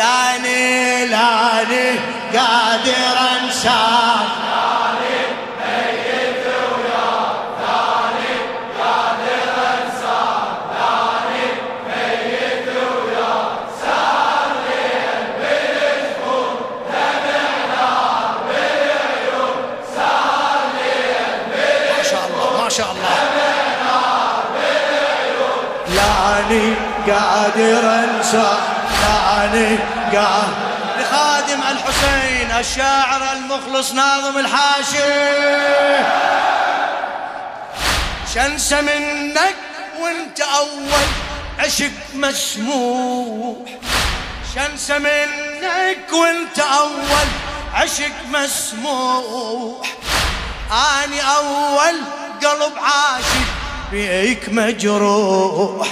لاني لاني قادر انساك لاني قادر انسى. قادر لخادم الحسين الشاعر المخلص ناظم الحاشي. شنسى منك وانت أول عشق مسموح. شنسى منك وانت أول عشق مسموح. أني أول قلب عاشق بيك مجروح.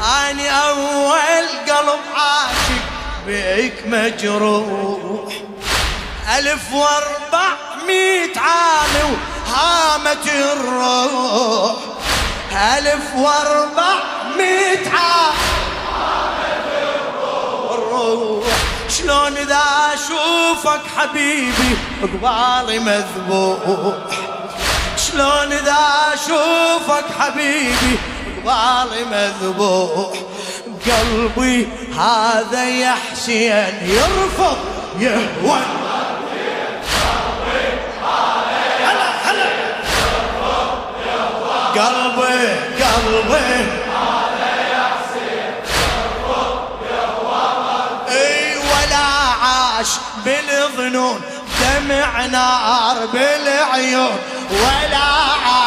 أني أول قلب عاشق بيك مجروح. ألف وأربعمية عام وهامت الروح. ألف وأربعمية عام الروح. شلون إذا أشوفك حبيبي قبالي مذبوح؟ شلون إذا أشوفك حبيبي قبالي مذبوح. قلبي هذا يا حسين يرفض يهون قلبي قلبي أي ولا عاش بالظنون دمع نار بالعيون. ولا عاش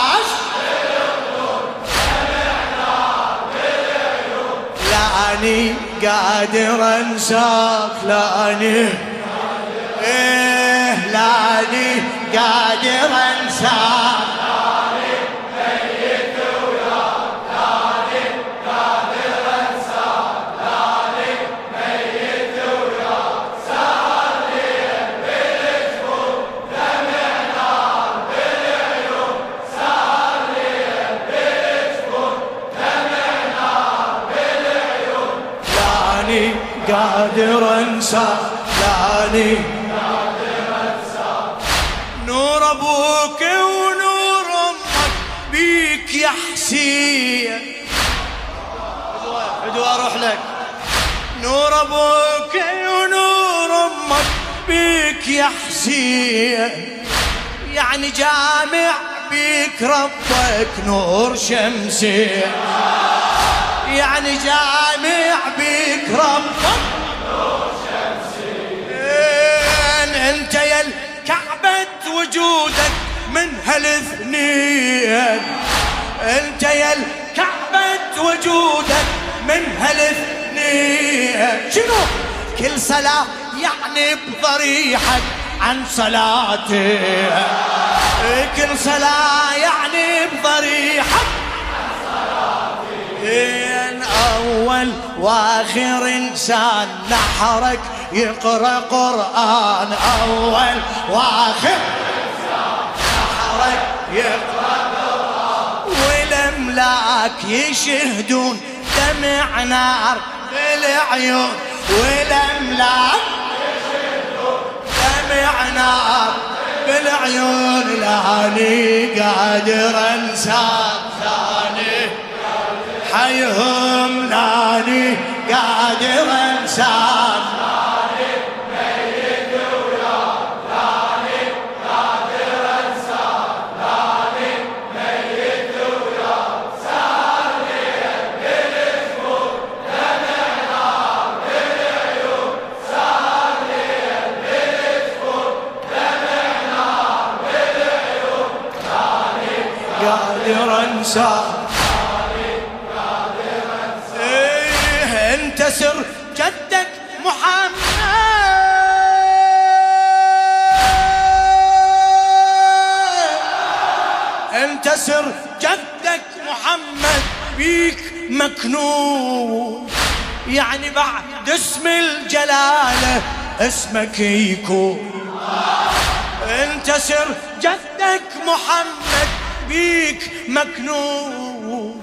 لأني قادر انساك لأني إيه لأني قادر انساك قادر انسى لاني نور أبوك ونور أمك بيك يا حسين. بدو أروح لك. نور أبوك ونور أمك بيك يا حسين. يعني جامع بيك ربك نور شمسي يعني جامع بيك ربك وجودك من هالإثنين. أنت يا الكعبة وجودك من هالإثنين. شنو؟ كل صلاة يعني بضريحك عن صلاتي كل صلاة يعني بضريحك إن أول وآخر إنسان نحرك يقرأ قرآن. أول وآخر والأملاك يشهدون دمع نار بالعيون والأملاك يشهدون دمع نار بالعيون لاني قادر انساك ثاني حيهم. لاني قادر انساك إيه انت سر جدك محمد. انت سر جدك محمد. بيك مكنون. يعني بعد اسم الجلالة اسمك يكون. انت سر جدك محمد. بيك مكنون.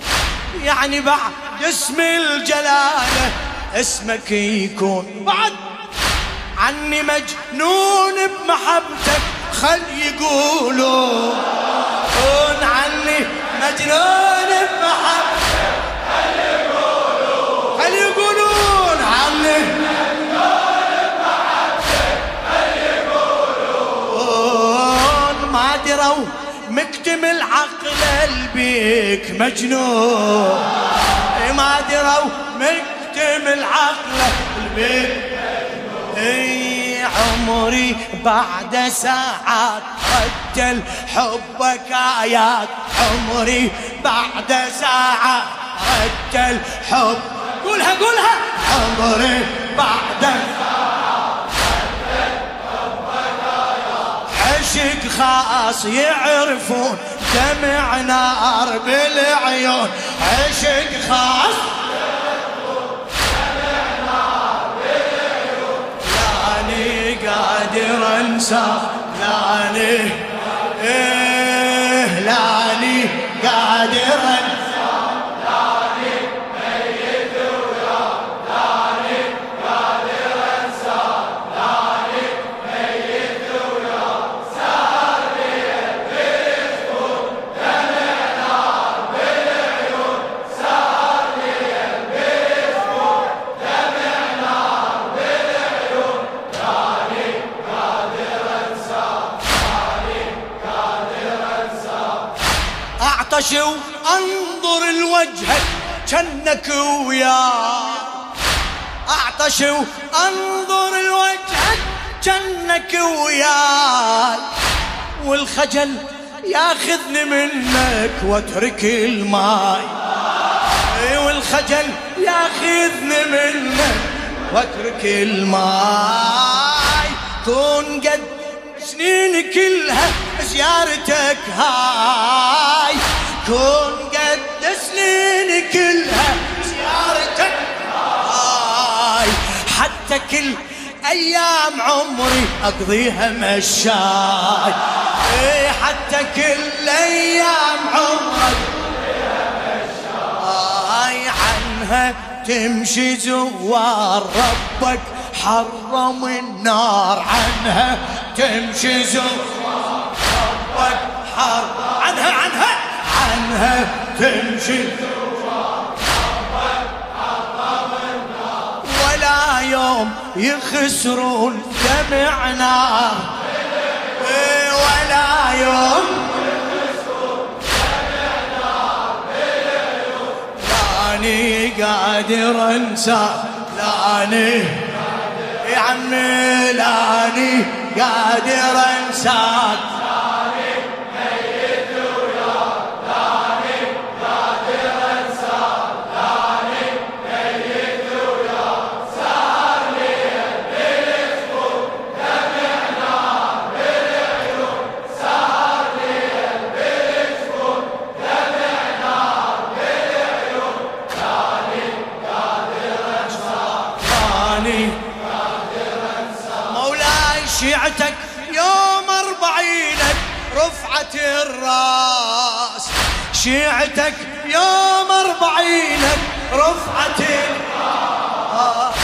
يعني بعد اسم الجلالة اسمك يكون. بعد. عني مجنون بمحبتك خل يقولوا. عني مجنون بمحبتك خل يقولوا خل يقولون. عني مجنون بمحبتك خل يقولون. ما دروا مكتمل عقل بيك مجنون. ما دروا مكتمل عقله البيك إي عمري بعد ساعات رجل حبك آيات. عمري بعد ساعات رجل حب. قولها قولها. عمري بعد عشق خاص يعرفون دمع نار بالعيون عشق خاص قادر أنسى. لاني إيه لاني قادر أنسى. جنك وياه أعطش وأنظر لوجهك جنك وياي والخجل ياخذني منك واترك الماي والخجل ياخذني منك واترك الماي كون قد سنين كلها زيارتك هاي. كون كلها زيارتك هاي حتى كل أيام عمري أقضيها مشاي اي حتى كل أيام عمري هاي عنها تمشي زوار ربك حرم النار. عنها تمشي زوار ربك حرم عنها عنها عنها تمشي يوم يخسرون دمع نار إيه ولا يوم. لاني قادر انسى لاني يا عمي لاني قادر انساك شيعتك يوم أربعينك رفعت الراس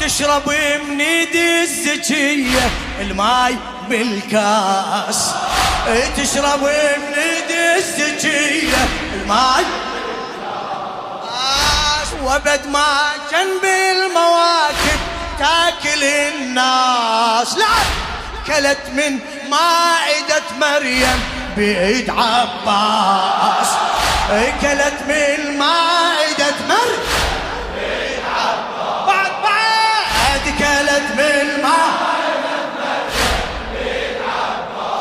تشرب من ايدي الزكية الماي بالكاس. تشرب من ايدي الزكية الماي الناس وبد ما جنب المواكب تاكل الناس. لا كلت من مائدة مريم بيد عباس. كلت من مائدة عباس بعد بعد. كلت من مائدة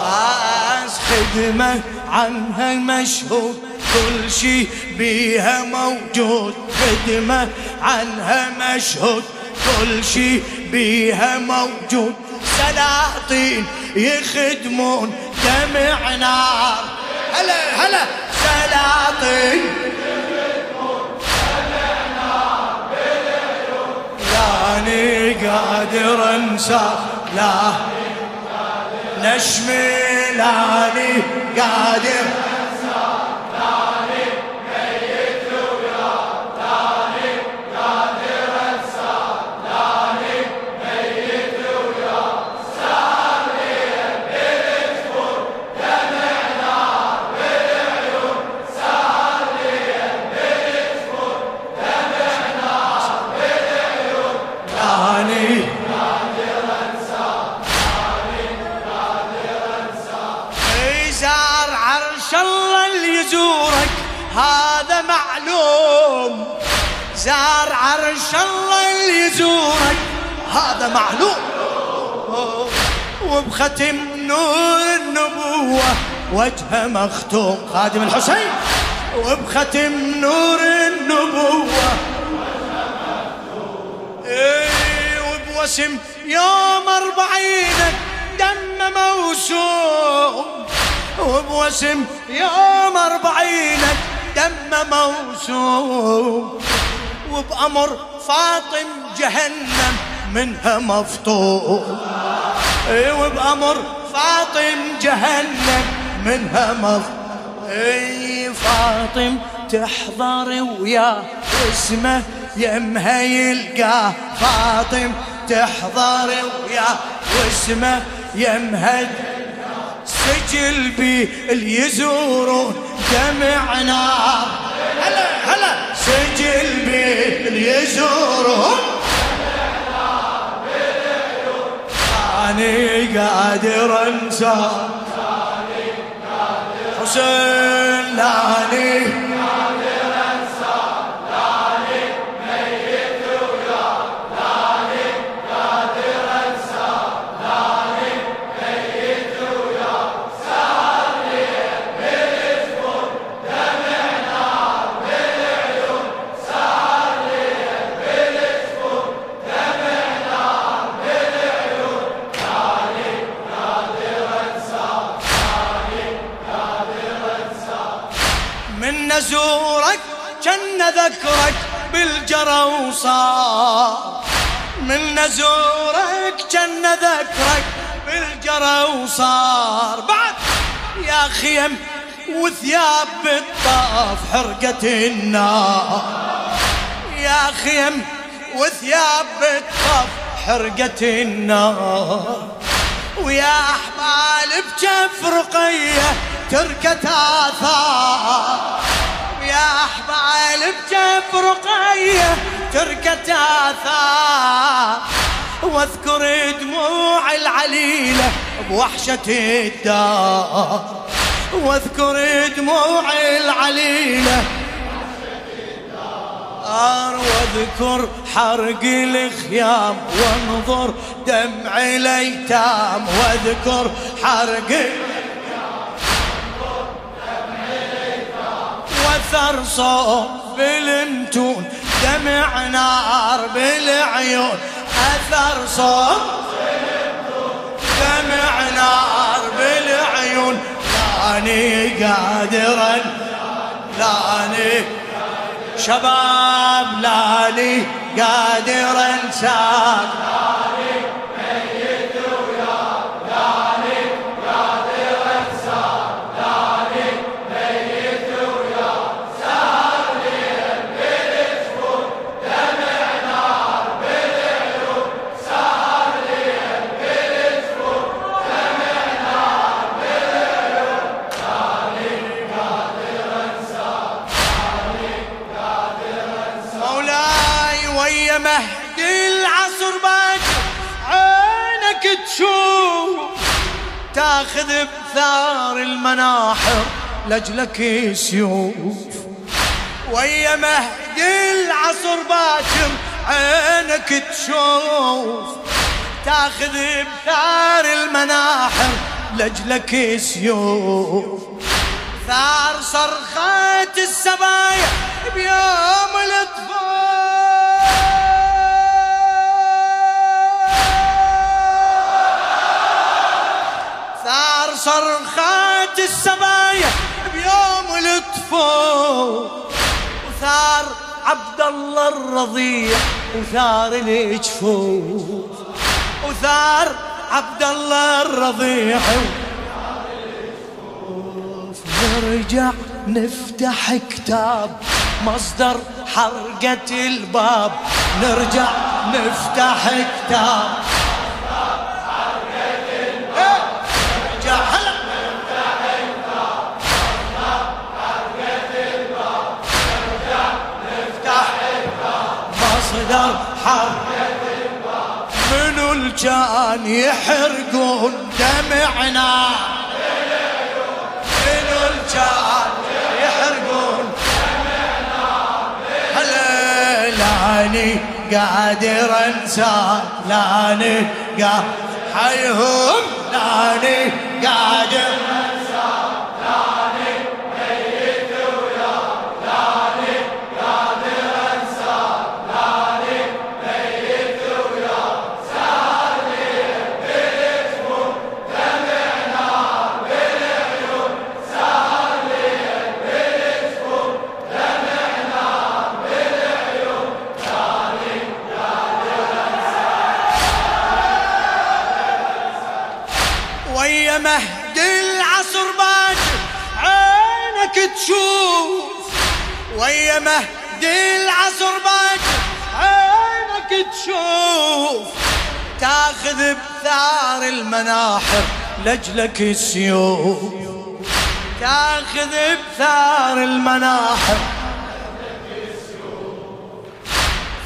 عباس خدمة عنها مشهود كل شي بيها موجود. خدمة عنها مشهود. كل شي بيها موجود. سلاطين يخدمون دمع نار. هلا هلا. سلاطين لاني قادر انسى لا نشمي لاني قادر هذا معلوم. وبختم نور النبوة وجهه مختوم. خادم الحسين. وبختم نور النبوة. إيه وبوسم يوم أربعين دم موسوم. وبوسم يوم أربعين دم موسوم. وبأمر فاطم جهنم. منها مفطور. وبأمر فاطم جهنم منها مفطور اي فاطم تحضر ويا اسمه يمها يلقاه فاطم تحضر ويا واسمه يمها سجل بي اللي يزورون دمع نار هلا هلا. سجل بي اللي يزورون أنا قادر أنسى حسين لاني ازورك كن ذكرك بالجرى وصار. بعد يا خيم وثياب بالطاف حرقة النار. يا خيم وثياب بالطاف حرقة النار. ويا أحبال بجف رقية تركت آثار. يا أحبال بجف رقية تركت آثار. واذكر دموع العليلة بوحشة الدار. واذكر دموع العليلة واذكر حرق الخيام وانظر دمع الأيتام. واذكر حرق وثر صوب بالمتون دمع نار بالعيون. اثر صوب دمع نار بالعيون. لاني قادرا لاني شباب لاني قادرا ساق العصر باكر عينك تشوف تاخذ بثار المناحر لجلك سيوف ويا مهدي العصر باكر عينك تشوف تاخذ بثار المناحر لجلك سيوف ثار صرخات السبايا بيوم الأطفال. صرخات السبايا بيوم لطفوا وثار عبد الله الرضيع وثار الجفوف وثار عبد الله الرضيع. نرجع نفتح كتاب مصدر حرقة الباب. نرجع نفتح كتاب. مصدر حرب الجان يحرقون دمعنا؟ منو الجان يحرقون هلا لاني قادر انسى لاني قادر حيهم لاني قادر تشوف تاخذ بثار المناحر لجلك السيوف. تاخذ بثار المناحر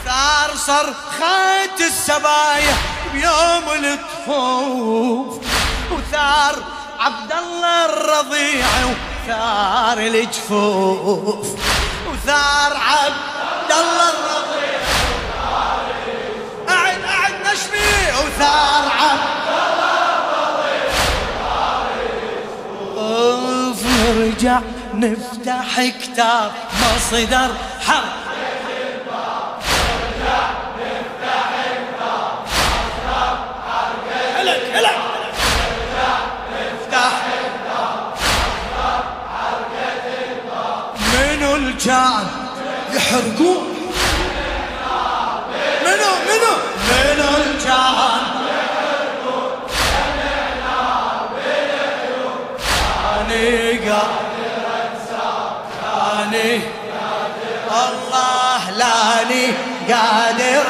ثار صرخات السبايا بيوم الطفوف وثار عبد الله الرضيع وثار الجفوف. وثار عبد الله الرضيع نشمي وثار الرضيع نرجع نفتح كتاب مصدر حرب كان يحرقون. الجان أني قادر أنسى الله لاني قادر